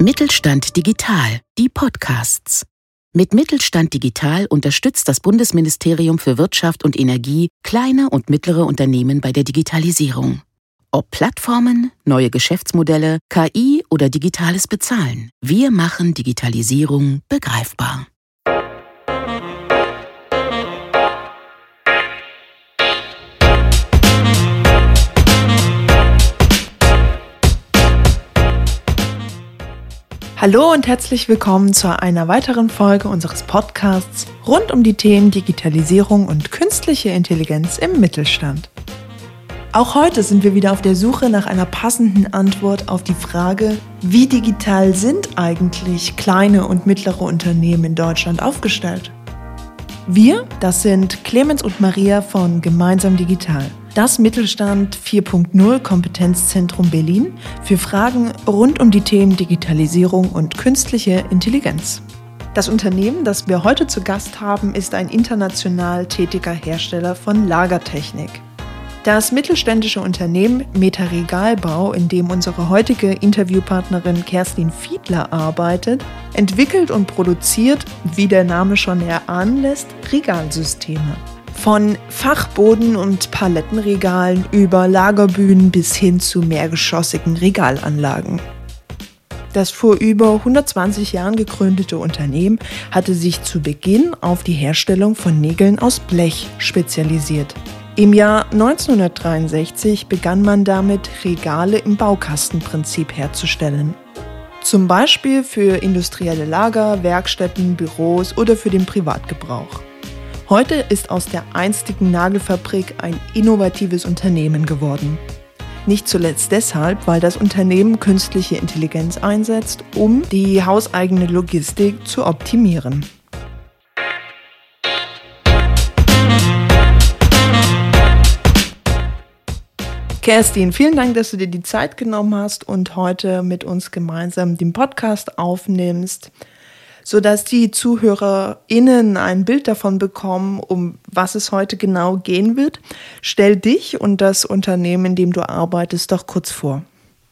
Mittelstand Digital, die Podcasts. Mit Mittelstand Digital unterstützt das Bundesministerium für Wirtschaft und Energie kleine und mittlere Unternehmen bei der Digitalisierung. Ob Plattformen, neue Geschäftsmodelle, KI oder digitales Bezahlen, wir machen Digitalisierung begreifbar. Hallo und herzlich willkommen zu einer weiteren Folge unseres Podcasts rund um die Themen Digitalisierung und künstliche Intelligenz im Mittelstand. Auch heute sind wir wieder auf der Suche nach einer passenden Antwort auf die Frage, wie digital sind eigentlich kleine und mittlere Unternehmen in Deutschland aufgestellt? Wir, das sind Clemens und Maria von Gemeinsam Digital das Mittelstand 4.0 Kompetenzzentrum Berlin für Fragen rund um die Themen Digitalisierung und künstliche Intelligenz. Das Unternehmen, das wir heute zu Gast haben, ist ein international tätiger Hersteller von Lagertechnik. Das mittelständische Unternehmen Meta Regalbau, in dem unsere heutige Interviewpartnerin Kerstin Fiedler arbeitet, entwickelt und produziert, wie der Name schon erahnen lässt, Regalsysteme. Von Fachboden- und Palettenregalen über Lagerbühnen bis hin zu mehrgeschossigen Regalanlagen. Das vor über 120 Jahren gegründete Unternehmen hatte sich zu Beginn auf die Herstellung von Nägeln aus Blech spezialisiert. Im Jahr 1963 begann man damit, Regale im Baukastenprinzip herzustellen. Zum Beispiel für industrielle Lager, Werkstätten, Büros oder für den Privatgebrauch. Heute ist aus der einstigen Nagelfabrik ein innovatives Unternehmen geworden. Nicht zuletzt deshalb, weil das Unternehmen künstliche Intelligenz einsetzt, um die hauseigene Logistik zu optimieren. Kerstin, vielen Dank, dass du dir die Zeit genommen hast und heute mit uns gemeinsam den Podcast aufnimmst sodass die ZuhörerInnen ein Bild davon bekommen, um was es heute genau gehen wird. Stell dich und das Unternehmen, in dem du arbeitest, doch kurz vor.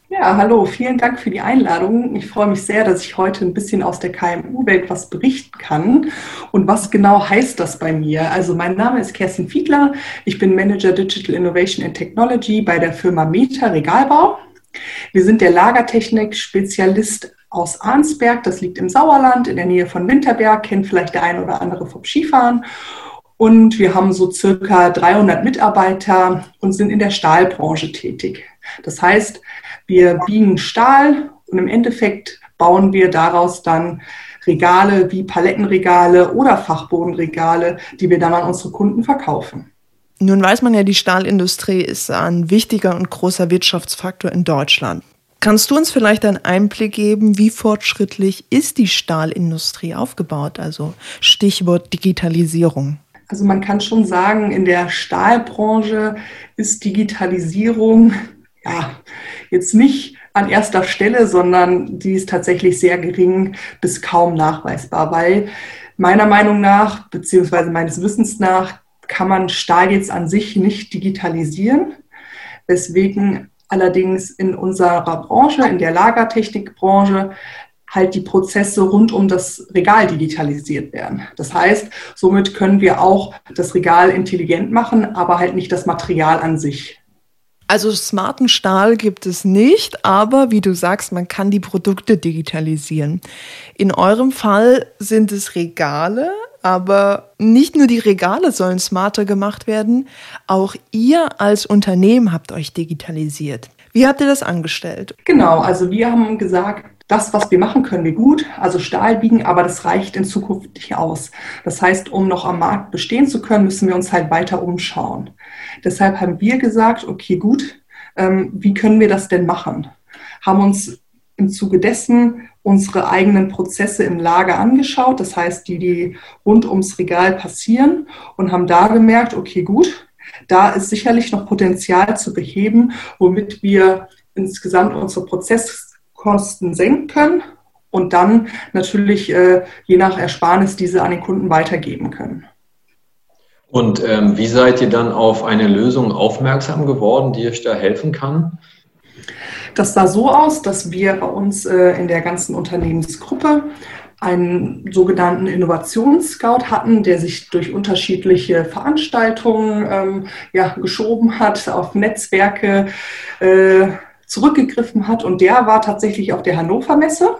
Ja, hallo, vielen Dank für die Einladung. Ich freue mich sehr, dass ich heute ein bisschen aus der KMU-Welt was berichten kann. Und was genau heißt das bei mir? Also mein Name ist Kerstin Fiedler. Ich bin Manager Digital Innovation and Technology bei der Firma Meta Regalbau. Wir sind der Lagertechnik-Spezialist aus Arnsberg. Das liegt im Sauerland in der Nähe von Winterberg, kennt vielleicht der eine oder andere vom Skifahren. Und wir haben so circa 300 Mitarbeiter und sind in der Stahlbranche tätig. Das heißt, wir biegen Stahl und im Endeffekt bauen wir daraus dann Regale wie Palettenregale oder Fachbodenregale, die wir dann an unsere Kunden verkaufen. Nun weiß man ja, die Stahlindustrie ist ein wichtiger und großer Wirtschaftsfaktor in Deutschland. Kannst du uns vielleicht einen Einblick geben, wie fortschrittlich ist die Stahlindustrie aufgebaut? Also Stichwort Digitalisierung. Also man kann schon sagen, in der Stahlbranche ist Digitalisierung ja jetzt nicht an erster Stelle, sondern die ist tatsächlich sehr gering bis kaum nachweisbar, weil meiner Meinung nach, beziehungsweise meines Wissens nach, kann man Stahl jetzt an sich nicht digitalisieren, weswegen allerdings in unserer Branche, in der Lagertechnikbranche, halt die Prozesse rund um das Regal digitalisiert werden. Das heißt, somit können wir auch das Regal intelligent machen, aber halt nicht das Material an sich. Also smarten Stahl gibt es nicht, aber wie du sagst, man kann die Produkte digitalisieren. In eurem Fall sind es Regale, aber nicht nur die Regale sollen smarter gemacht werden, auch ihr als Unternehmen habt euch digitalisiert. Wie habt ihr das angestellt? Genau, also wir haben gesagt, das, was wir machen, können wir gut, also Stahl biegen, aber das reicht in Zukunft nicht aus. Das heißt, um noch am Markt bestehen zu können, müssen wir uns halt weiter umschauen. Deshalb haben wir gesagt, okay, gut, ähm, wie können wir das denn machen? Haben uns im Zuge dessen unsere eigenen Prozesse im Lager angeschaut, das heißt, die, die rund ums Regal passieren und haben da gemerkt, okay, gut, da ist sicherlich noch Potenzial zu beheben, womit wir insgesamt unsere Prozesskosten senken können und dann natürlich äh, je nach Ersparnis diese an den Kunden weitergeben können. Und ähm, wie seid ihr dann auf eine Lösung aufmerksam geworden, die euch da helfen kann? Das sah so aus, dass wir bei uns äh, in der ganzen Unternehmensgruppe einen sogenannten Innovationsscout hatten, der sich durch unterschiedliche Veranstaltungen ähm, ja, geschoben hat, auf Netzwerke äh, zurückgegriffen hat. Und der war tatsächlich auf der Hannover Messe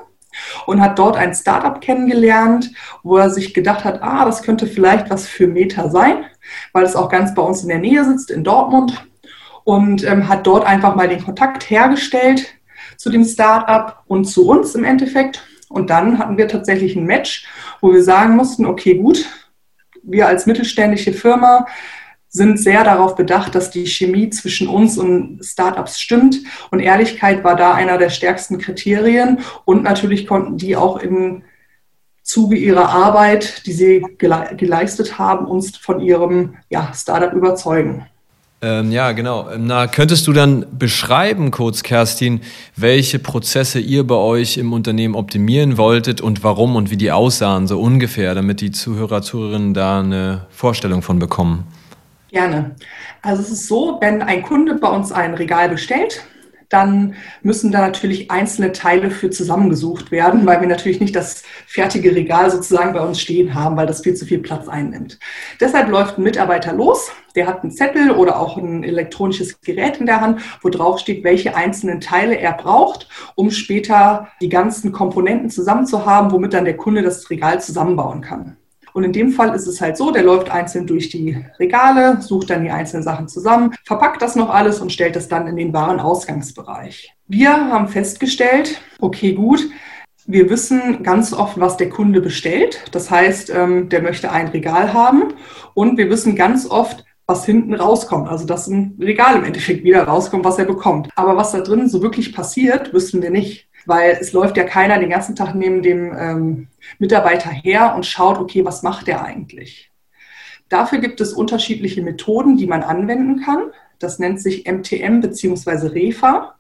und hat dort ein Startup kennengelernt, wo er sich gedacht hat, ah, das könnte vielleicht was für Meta sein, weil es auch ganz bei uns in der Nähe sitzt, in Dortmund. Und ähm, hat dort einfach mal den Kontakt hergestellt zu dem Startup und zu uns im Endeffekt. Und dann hatten wir tatsächlich ein Match, wo wir sagen mussten, okay, gut, wir als mittelständische Firma sind sehr darauf bedacht, dass die Chemie zwischen uns und Startups stimmt. Und Ehrlichkeit war da einer der stärksten Kriterien. Und natürlich konnten die auch im Zuge ihrer Arbeit, die sie geleistet haben, uns von ihrem ja, Startup überzeugen. Ähm, ja, genau. Ähm, na, könntest du dann beschreiben, kurz, Kerstin, welche Prozesse ihr bei euch im Unternehmen optimieren wolltet und warum und wie die aussahen, so ungefähr, damit die Zuhörer, Zuhörerinnen da eine Vorstellung von bekommen? Gerne. Also es ist so, wenn ein Kunde bei uns ein Regal bestellt, dann müssen da natürlich einzelne Teile für zusammengesucht werden, weil wir natürlich nicht das fertige Regal sozusagen bei uns stehen haben, weil das viel zu viel Platz einnimmt. Deshalb läuft ein Mitarbeiter los, der hat einen Zettel oder auch ein elektronisches Gerät in der Hand, wo drauf steht, welche einzelnen Teile er braucht, um später die ganzen Komponenten zusammen zu haben, womit dann der Kunde das Regal zusammenbauen kann. Und in dem Fall ist es halt so, der läuft einzeln durch die Regale, sucht dann die einzelnen Sachen zusammen, verpackt das noch alles und stellt das dann in den Warenausgangsbereich. Wir haben festgestellt, okay, gut, wir wissen ganz oft, was der Kunde bestellt. Das heißt, ähm, der möchte ein Regal haben und wir wissen ganz oft, was hinten rauskommt. Also dass ein Regal im Endeffekt wieder rauskommt, was er bekommt. Aber was da drin so wirklich passiert, wissen wir nicht weil es läuft ja keiner den ganzen Tag neben dem ähm, Mitarbeiter her und schaut, okay, was macht der eigentlich? Dafür gibt es unterschiedliche Methoden, die man anwenden kann. Das nennt sich MTM bzw. REFA.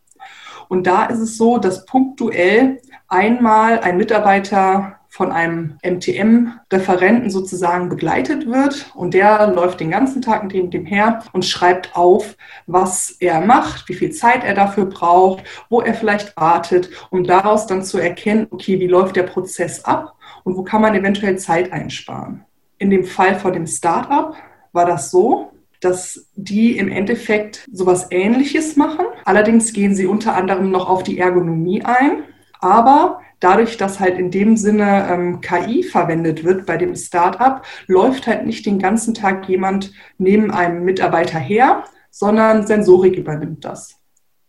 Und da ist es so, dass punktuell einmal ein Mitarbeiter von einem MTM-Referenten sozusagen begleitet wird. Und der läuft den ganzen Tag neben dem her und schreibt auf, was er macht, wie viel Zeit er dafür braucht, wo er vielleicht wartet, um daraus dann zu erkennen, okay, wie läuft der Prozess ab und wo kann man eventuell Zeit einsparen. In dem Fall von dem Startup war das so, dass die im Endeffekt sowas Ähnliches machen. Allerdings gehen sie unter anderem noch auf die Ergonomie ein. Aber dadurch, dass halt in dem Sinne ähm, KI verwendet wird bei dem Startup, läuft halt nicht den ganzen Tag jemand neben einem Mitarbeiter her, sondern Sensorik übernimmt das.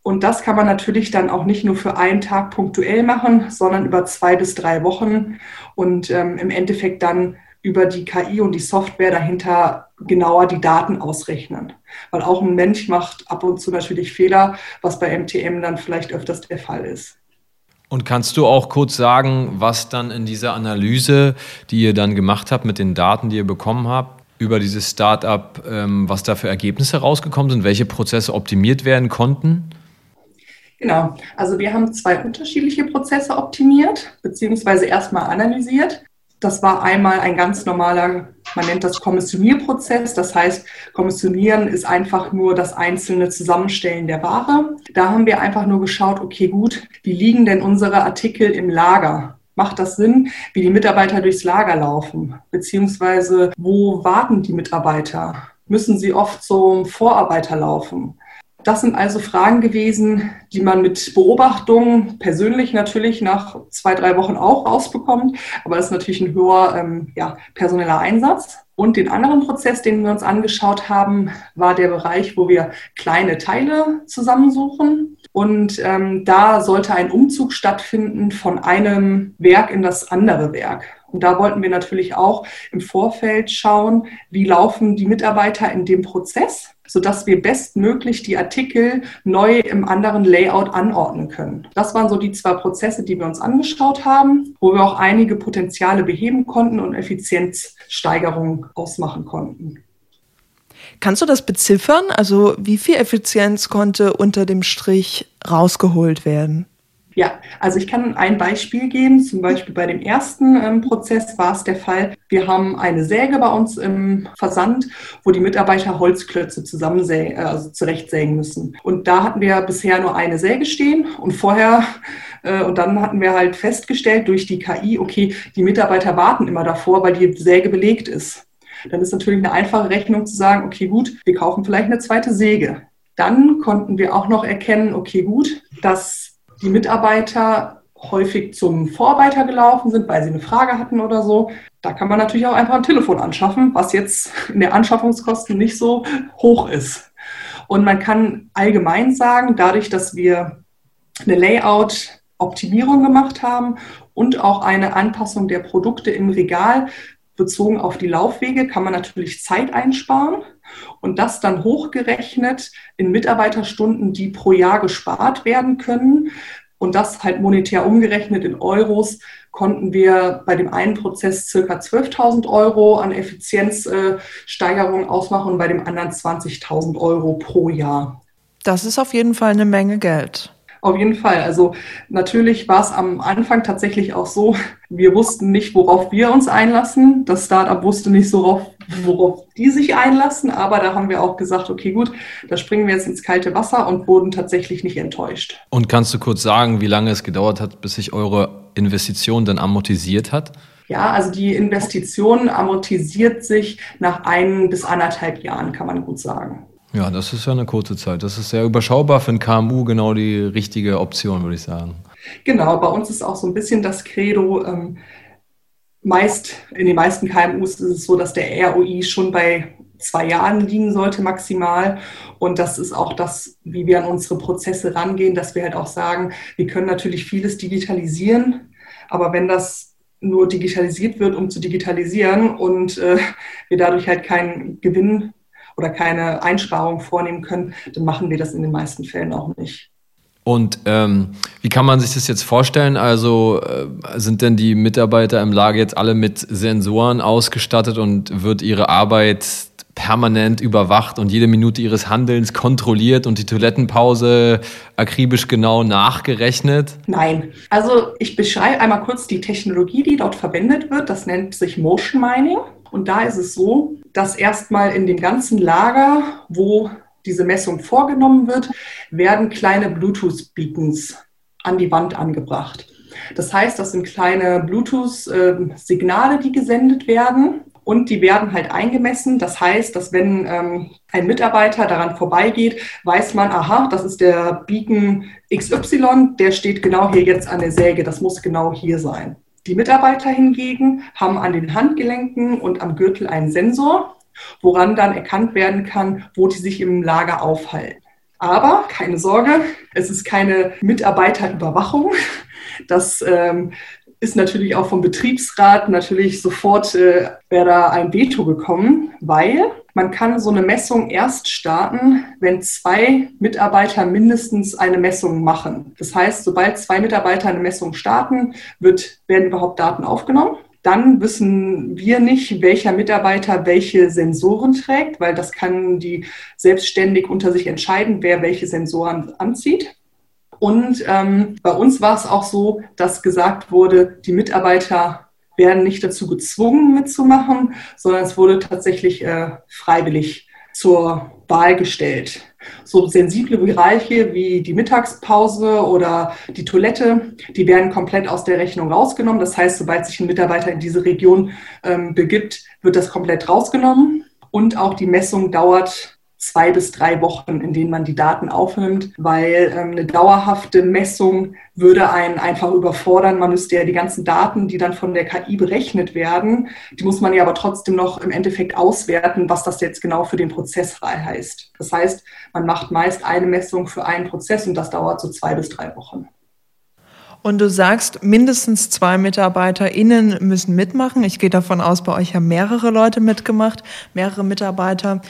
Und das kann man natürlich dann auch nicht nur für einen Tag punktuell machen, sondern über zwei bis drei Wochen und ähm, im Endeffekt dann über die KI und die Software dahinter genauer die Daten ausrechnen. Weil auch ein Mensch macht ab und zu natürlich Fehler, was bei MTM dann vielleicht öfters der Fall ist. Und kannst du auch kurz sagen, was dann in dieser Analyse, die ihr dann gemacht habt mit den Daten, die ihr bekommen habt, über dieses Startup, ähm, was da für Ergebnisse rausgekommen sind, welche Prozesse optimiert werden konnten? Genau, also wir haben zwei unterschiedliche Prozesse optimiert, beziehungsweise erstmal analysiert. Das war einmal ein ganz normaler, man nennt das Kommissionierprozess. Das heißt, Kommissionieren ist einfach nur das einzelne Zusammenstellen der Ware. Da haben wir einfach nur geschaut, okay, gut, wie liegen denn unsere Artikel im Lager? Macht das Sinn, wie die Mitarbeiter durchs Lager laufen? Beziehungsweise, wo warten die Mitarbeiter? Müssen sie oft zum Vorarbeiter laufen? Das sind also Fragen gewesen, die man mit Beobachtungen persönlich natürlich nach zwei, drei Wochen auch rausbekommt. Aber das ist natürlich ein höher ähm, ja, personeller Einsatz. Und den anderen Prozess, den wir uns angeschaut haben, war der Bereich, wo wir kleine Teile zusammensuchen. Und ähm, da sollte ein Umzug stattfinden von einem Werk in das andere Werk. Und da wollten wir natürlich auch im Vorfeld schauen, wie laufen die Mitarbeiter in dem Prozess sodass wir bestmöglich die Artikel neu im anderen Layout anordnen können. Das waren so die zwei Prozesse, die wir uns angeschaut haben, wo wir auch einige Potenziale beheben konnten und Effizienzsteigerungen ausmachen konnten. Kannst du das beziffern? Also wie viel Effizienz konnte unter dem Strich rausgeholt werden? Ja, also ich kann ein Beispiel geben. Zum Beispiel bei dem ersten ähm, Prozess war es der Fall, wir haben eine Säge bei uns im Versand, wo die Mitarbeiter Holzklötze zusammensägen, äh, also zurechtsägen müssen. Und da hatten wir bisher nur eine Säge stehen und vorher äh, und dann hatten wir halt festgestellt durch die KI, okay, die Mitarbeiter warten immer davor, weil die Säge belegt ist. Dann ist natürlich eine einfache Rechnung zu sagen, okay, gut, wir kaufen vielleicht eine zweite Säge. Dann konnten wir auch noch erkennen, okay, gut, dass die Mitarbeiter häufig zum Vorarbeiter gelaufen sind, weil sie eine Frage hatten oder so. Da kann man natürlich auch einfach ein Telefon anschaffen, was jetzt in der Anschaffungskosten nicht so hoch ist. Und man kann allgemein sagen, dadurch, dass wir eine Layout-Optimierung gemacht haben und auch eine Anpassung der Produkte im Regal bezogen auf die Laufwege, kann man natürlich Zeit einsparen und das dann hochgerechnet in Mitarbeiterstunden, die pro Jahr gespart werden können. Und das halt monetär umgerechnet in Euros konnten wir bei dem einen Prozess circa 12.000 Euro an Effizienzsteigerung ausmachen und bei dem anderen 20.000 Euro pro Jahr. Das ist auf jeden Fall eine Menge Geld. Auf jeden Fall. Also natürlich war es am Anfang tatsächlich auch so, wir wussten nicht, worauf wir uns einlassen. Das Startup wusste nicht so, worauf die sich einlassen. Aber da haben wir auch gesagt, okay, gut, da springen wir jetzt ins kalte Wasser und wurden tatsächlich nicht enttäuscht. Und kannst du kurz sagen, wie lange es gedauert hat, bis sich eure Investition dann amortisiert hat? Ja, also die Investition amortisiert sich nach ein bis anderthalb Jahren, kann man gut sagen. Ja, das ist ja eine kurze Zeit. Das ist sehr überschaubar für ein KMU, genau die richtige Option, würde ich sagen. Genau, bei uns ist auch so ein bisschen das Credo, ähm, meist, in den meisten KMUs ist es so, dass der ROI schon bei zwei Jahren liegen sollte maximal. Und das ist auch das, wie wir an unsere Prozesse rangehen, dass wir halt auch sagen, wir können natürlich vieles digitalisieren, aber wenn das nur digitalisiert wird, um zu digitalisieren und äh, wir dadurch halt keinen Gewinn oder keine Einsparung vornehmen können, dann machen wir das in den meisten Fällen auch nicht. Und ähm, wie kann man sich das jetzt vorstellen? Also äh, sind denn die Mitarbeiter im Lager jetzt alle mit Sensoren ausgestattet und wird ihre Arbeit permanent überwacht und jede Minute ihres Handelns kontrolliert und die Toilettenpause akribisch genau nachgerechnet? Nein. Also ich beschreibe einmal kurz die Technologie, die dort verwendet wird. Das nennt sich Motion Mining. Und da ist es so, dass erstmal in dem ganzen Lager, wo diese Messung vorgenommen wird, werden kleine Bluetooth-Beacons an die Wand angebracht. Das heißt, das sind kleine Bluetooth-Signale, die gesendet werden und die werden halt eingemessen. Das heißt, dass wenn ähm, ein Mitarbeiter daran vorbeigeht, weiß man, aha, das ist der Beacon XY, der steht genau hier jetzt an der Säge, das muss genau hier sein. Die Mitarbeiter hingegen haben an den Handgelenken und am Gürtel einen Sensor, woran dann erkannt werden kann, wo die sich im Lager aufhalten. Aber keine Sorge, es ist keine Mitarbeiterüberwachung. Das ähm, ist natürlich auch vom Betriebsrat natürlich sofort äh, wäre da ein Veto gekommen, weil man kann so eine Messung erst starten, wenn zwei Mitarbeiter mindestens eine Messung machen. Das heißt, sobald zwei Mitarbeiter eine Messung starten, wird, werden überhaupt Daten aufgenommen. Dann wissen wir nicht, welcher Mitarbeiter welche Sensoren trägt, weil das kann die selbstständig unter sich entscheiden, wer welche Sensoren anzieht. Und ähm, bei uns war es auch so, dass gesagt wurde, die Mitarbeiter werden nicht dazu gezwungen mitzumachen, sondern es wurde tatsächlich äh, freiwillig zur Wahl gestellt. So sensible Bereiche wie die Mittagspause oder die Toilette, die werden komplett aus der Rechnung rausgenommen. Das heißt, sobald sich ein Mitarbeiter in diese Region ähm, begibt, wird das komplett rausgenommen. Und auch die Messung dauert zwei bis drei Wochen, in denen man die Daten aufnimmt, weil ähm, eine dauerhafte Messung würde einen einfach überfordern. Man müsste ja die ganzen Daten, die dann von der KI berechnet werden, die muss man ja aber trotzdem noch im Endeffekt auswerten, was das jetzt genau für den Prozess heißt. Das heißt, man macht meist eine Messung für einen Prozess und das dauert so zwei bis drei Wochen. Und du sagst, mindestens zwei MitarbeiterInnen müssen mitmachen. Ich gehe davon aus, bei euch haben mehrere Leute mitgemacht, mehrere Mitarbeiter.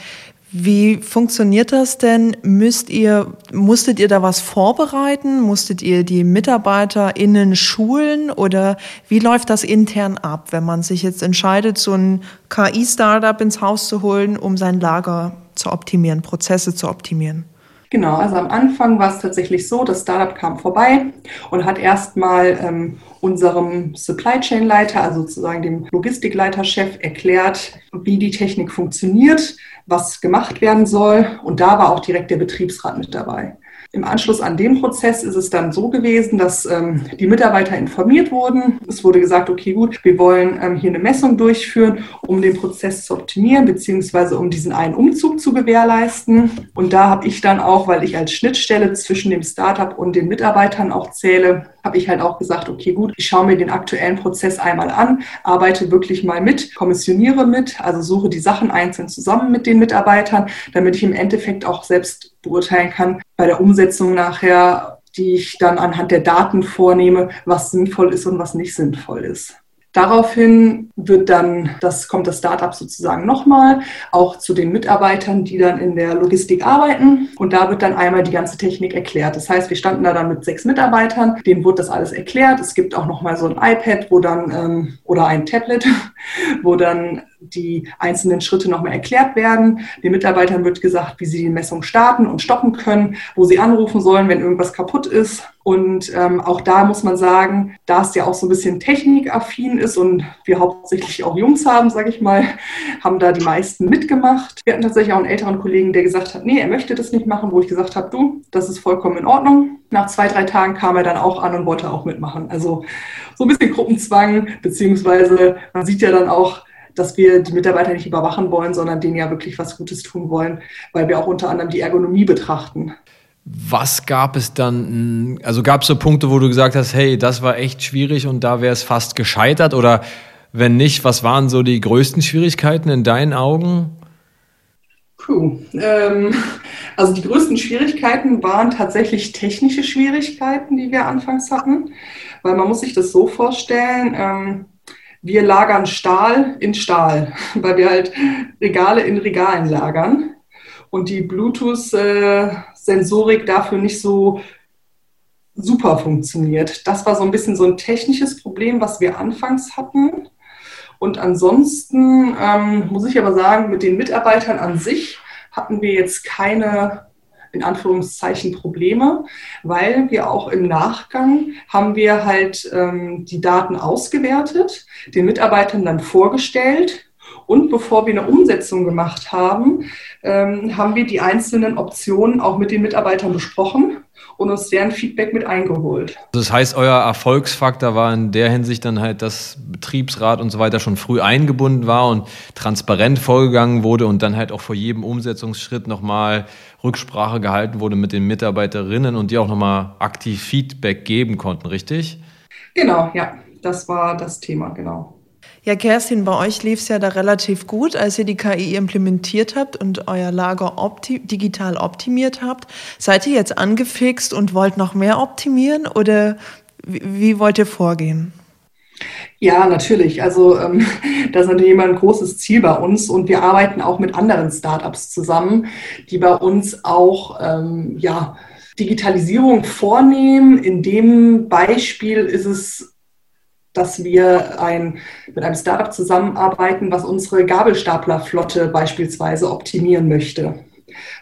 Wie funktioniert das denn? Müsst ihr, musstet ihr da was vorbereiten? Musstet ihr die MitarbeiterInnen schulen? Oder wie läuft das intern ab, wenn man sich jetzt entscheidet, so ein KI-Startup ins Haus zu holen, um sein Lager zu optimieren, Prozesse zu optimieren? Genau, also am Anfang war es tatsächlich so, das Startup kam vorbei und hat erstmal ähm, unserem Supply Chain Leiter, also sozusagen dem Logistikleiterchef, erklärt, wie die Technik funktioniert, was gemacht werden soll. Und da war auch direkt der Betriebsrat mit dabei. Im Anschluss an den Prozess ist es dann so gewesen, dass ähm, die Mitarbeiter informiert wurden. Es wurde gesagt, okay, gut, wir wollen ähm, hier eine Messung durchführen, um den Prozess zu optimieren, beziehungsweise um diesen einen Umzug zu gewährleisten. Und da habe ich dann auch, weil ich als Schnittstelle zwischen dem Startup und den Mitarbeitern auch zähle, habe ich halt auch gesagt, okay, gut, ich schaue mir den aktuellen Prozess einmal an, arbeite wirklich mal mit, kommissioniere mit, also suche die Sachen einzeln zusammen mit den Mitarbeitern, damit ich im Endeffekt auch selbst beurteilen kann bei der Umsetzung nachher, die ich dann anhand der Daten vornehme, was sinnvoll ist und was nicht sinnvoll ist. Daraufhin wird dann, das kommt das Startup sozusagen nochmal, auch zu den Mitarbeitern, die dann in der Logistik arbeiten. Und da wird dann einmal die ganze Technik erklärt. Das heißt, wir standen da dann mit sechs Mitarbeitern, denen wurde das alles erklärt. Es gibt auch nochmal so ein iPad, wo dann, ähm, oder ein Tablet, wo dann die einzelnen Schritte nochmal erklärt werden. Den Mitarbeitern wird gesagt, wie sie die Messung starten und stoppen können, wo sie anrufen sollen, wenn irgendwas kaputt ist. Und ähm, auch da muss man sagen, da es ja auch so ein bisschen technikaffin ist und wir hauptsächlich auch Jungs haben, sage ich mal, haben da die meisten mitgemacht. Wir hatten tatsächlich auch einen älteren Kollegen, der gesagt hat, nee, er möchte das nicht machen, wo ich gesagt habe, du, das ist vollkommen in Ordnung. Nach zwei, drei Tagen kam er dann auch an und wollte auch mitmachen. Also so ein bisschen Gruppenzwang, beziehungsweise man sieht ja dann auch, dass wir die Mitarbeiter nicht überwachen wollen, sondern denen ja wirklich was Gutes tun wollen, weil wir auch unter anderem die Ergonomie betrachten. Was gab es dann? Also gab es so Punkte, wo du gesagt hast, hey, das war echt schwierig und da wäre es fast gescheitert? Oder wenn nicht, was waren so die größten Schwierigkeiten in deinen Augen? Puh, ähm, also die größten Schwierigkeiten waren tatsächlich technische Schwierigkeiten, die wir anfangs hatten, weil man muss sich das so vorstellen. Ähm, wir lagern Stahl in Stahl, weil wir halt Regale in Regalen lagern und die Bluetooth-Sensorik dafür nicht so super funktioniert. Das war so ein bisschen so ein technisches Problem, was wir anfangs hatten. Und ansonsten ähm, muss ich aber sagen, mit den Mitarbeitern an sich hatten wir jetzt keine in Anführungszeichen Probleme, weil wir auch im Nachgang haben wir halt ähm, die Daten ausgewertet, den Mitarbeitern dann vorgestellt und bevor wir eine Umsetzung gemacht haben, ähm, haben wir die einzelnen Optionen auch mit den Mitarbeitern besprochen und uns deren Feedback mit eingeholt. Das heißt, euer Erfolgsfaktor war in der Hinsicht dann halt, dass Betriebsrat und so weiter schon früh eingebunden war und transparent vorgegangen wurde und dann halt auch vor jedem Umsetzungsschritt nochmal Rücksprache gehalten wurde mit den Mitarbeiterinnen und die auch nochmal aktiv Feedback geben konnten, richtig? Genau, ja, das war das Thema, genau. Ja, Kerstin, bei euch lief es ja da relativ gut, als ihr die KI implementiert habt und euer Lager opti digital optimiert habt. Seid ihr jetzt angefixt und wollt noch mehr optimieren oder wie, wollt ihr vorgehen? Ja, natürlich. Also ähm, das ist natürlich immer ein großes Ziel bei uns und wir arbeiten auch mit anderen Startups zusammen, die bei uns auch ähm, ja, Digitalisierung vornehmen. In dem Beispiel ist es dass wir ein, mit einem Startup zusammenarbeiten, was unsere Gabelstaplerflotte beispielsweise optimieren möchte.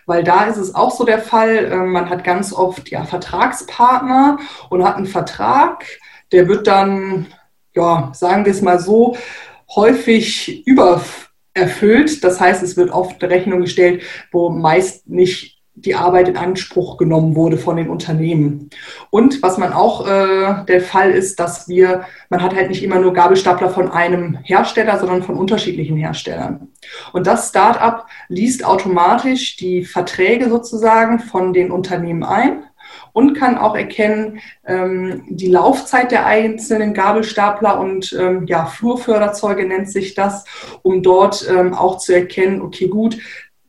Weil da ist es auch so der Fall, ähm, man hat ganz oft ja, Vertragspartner und hat einen Vertrag, der wird dann, ja, sagen wir es mal so, häufig übererfüllt. Das heißt, es wird oft eine Rechnung gestellt, wo meist nicht die Arbeit in Anspruch genommen wurde von den Unternehmen. Und was man auch äh, der Fall ist, dass wir, man hat halt nicht immer nur Gabelstapler von einem Hersteller, sondern von unterschiedlichen Herstellern. Und das Startup liest automatisch die Verträge sozusagen von den Unternehmen ein und kann auch erkennen ähm, die Laufzeit der einzelnen Gabelstapler und ähm, ja, Flurförderzeuge nennt sich das, um dort ähm, auch zu erkennen, okay, gut,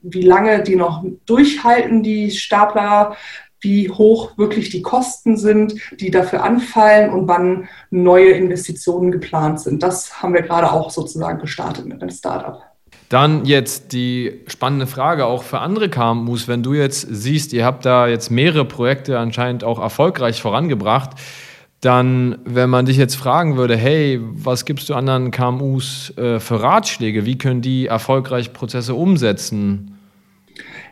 wie lange die noch durchhalten, die Stapler, wie hoch wirklich die Kosten sind, die dafür anfallen und wann neue Investitionen geplant sind. Das haben wir gerade auch sozusagen gestartet mit einem Startup. Dann jetzt die spannende Frage auch für andere KMUs. Wenn du jetzt siehst, ihr habt da jetzt mehrere Projekte anscheinend auch erfolgreich vorangebracht, dann, wenn man dich jetzt fragen würde, hey, was gibst du anderen KMUs äh, für Ratschläge? Wie können die erfolgreich Prozesse umsetzen?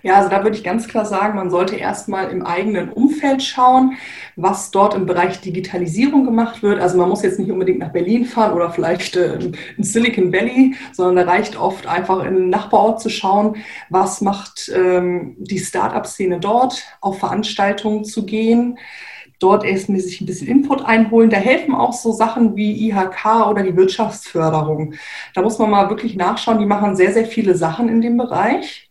Ja, also da würde ich ganz klar sagen, man sollte erstmal im eigenen Umfeld schauen, was dort im Bereich Digitalisierung gemacht wird. Also man muss jetzt nicht unbedingt nach Berlin fahren oder vielleicht äh, in Silicon Valley, sondern da reicht oft einfach in einen Nachbarort zu schauen, was macht ähm, die Start-up-Szene dort, auf Veranstaltungen zu gehen dort erstmal sich ein bisschen Input einholen. Da helfen auch so Sachen wie IHK oder die Wirtschaftsförderung. Da muss man mal wirklich nachschauen. Die machen sehr, sehr viele Sachen in dem Bereich.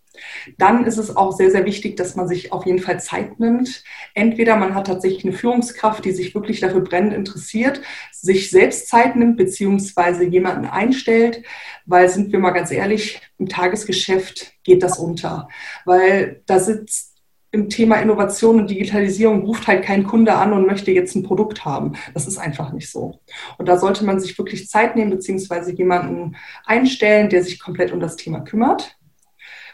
Dann ist es auch sehr, sehr wichtig, dass man sich auf jeden Fall Zeit nimmt. Entweder man hat tatsächlich eine Führungskraft, die sich wirklich dafür brennend interessiert, sich selbst Zeit nimmt, beziehungsweise jemanden einstellt, weil sind wir mal ganz ehrlich, im Tagesgeschäft geht das unter, weil da sitzt im Thema Innovation und Digitalisierung ruft halt kein Kunde an und möchte jetzt ein Produkt haben. Das ist einfach nicht so. Und da sollte man sich wirklich Zeit nehmen, beziehungsweise jemanden einstellen, der sich komplett um das Thema kümmert.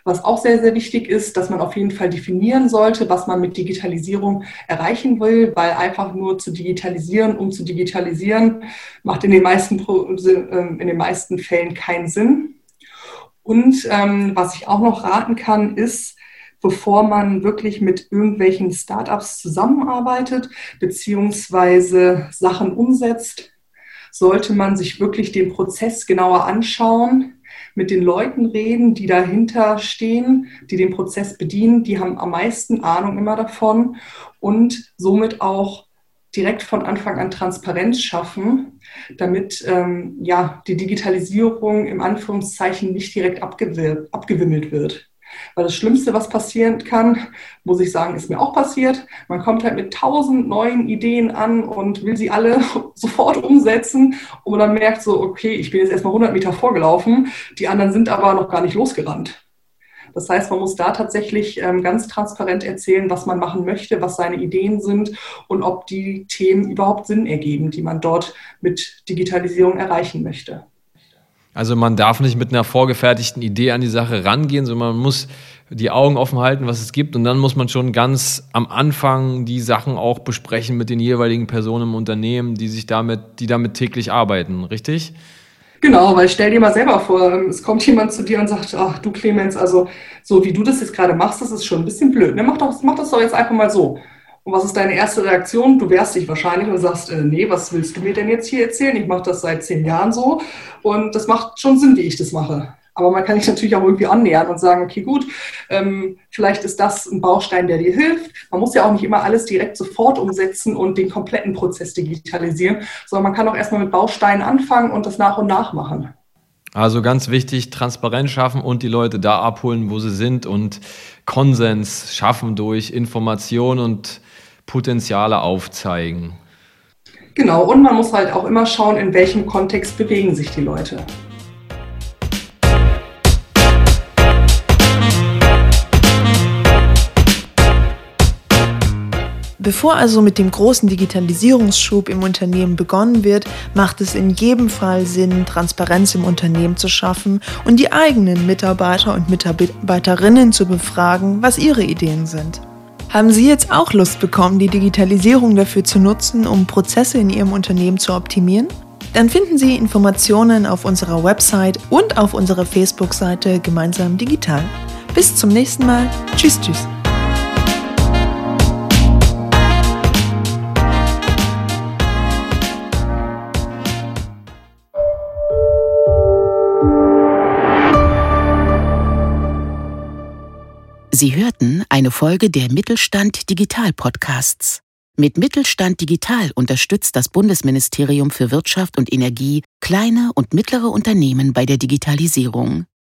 Was auch sehr, sehr wichtig ist, dass man auf jeden Fall definieren sollte, was man mit Digitalisierung erreichen will, weil einfach nur zu digitalisieren, um zu digitalisieren, macht in den meisten, ähm, in den meisten Fällen keinen Sinn. Und ähm, was ich auch noch raten kann, ist, bevor man wirklich mit irgendwelchen Startups zusammenarbeitet, beziehungsweise Sachen umsetzt, sollte man sich wirklich den Prozess genauer anschauen, mit den Leuten reden, die dahinter stehen, die den Prozess bedienen, die haben am meisten Ahnung immer davon und somit auch direkt von Anfang an Transparenz schaffen, damit ähm, ja, die Digitalisierung im Anführungszeichen nicht direkt abgewimmelt wird. Weil das Schlimmste, was passieren kann, muss ich sagen, ist mir auch passiert. Man kommt halt mit tausend neuen Ideen an und will sie alle sofort umsetzen und dann merkt so, okay, ich bin jetzt erstmal 100 Meter vorgelaufen, die anderen sind aber noch gar nicht losgerannt. Das heißt, man muss da tatsächlich ähm, ganz transparent erzählen, was man machen möchte, was seine Ideen sind und ob die Themen überhaupt Sinn ergeben, die man dort mit Digitalisierung erreichen möchte. Also man darf nicht mit einer vorgefertigten Idee an die Sache rangehen, sondern man muss die Augen offen halten, was es gibt. Und dann muss man schon ganz am Anfang die Sachen auch besprechen mit den jeweiligen Personen im Unternehmen, die sich damit, die damit täglich arbeiten, richtig? Genau, weil stell dir mal selber vor, es kommt jemand zu dir und sagt, ach du Clemens, also so wie du das jetzt gerade machst, das ist schon ein bisschen blöd. Ne? Mach, doch, mach das doch jetzt einfach mal so. Und was ist deine erste Reaktion? Du wehrst dich wahrscheinlich und sagst, äh, nee, was willst du mir denn jetzt hier erzählen? Ich mache das seit zehn Jahren so und das macht schon Sinn, wie ich das mache. Aber man kann sich natürlich auch irgendwie annähern und sagen, okay, gut, ähm, vielleicht ist das ein Baustein, der dir hilft. Man muss ja auch nicht immer alles direkt sofort umsetzen und den kompletten Prozess digitalisieren, sondern man kann auch erstmal mit Bausteinen anfangen und das nach und nach machen. Also ganz wichtig, Transparenz schaffen und die Leute da abholen, wo sie sind und Konsens schaffen durch Information und Potenziale aufzeigen. Genau, und man muss halt auch immer schauen, in welchem Kontext bewegen sich die Leute. Bevor also mit dem großen Digitalisierungsschub im Unternehmen begonnen wird, macht es in jedem Fall Sinn, Transparenz im Unternehmen zu schaffen und die eigenen Mitarbeiter und Mitarbeiterinnen zu befragen, was ihre Ideen sind. Haben Sie jetzt auch Lust bekommen, die Digitalisierung dafür zu nutzen, um Prozesse in Ihrem Unternehmen zu optimieren? Dann finden Sie Informationen auf unserer Website und auf unserer Facebook-Seite Gemeinsam Digital. Bis zum nächsten Mal. Tschüss, tschüss. Sie hörten eine Folge der Mittelstand Digital Podcasts. Mit Mittelstand Digital unterstützt das Bundesministerium für Wirtschaft und Energie kleine und mittlere Unternehmen bei der Digitalisierung.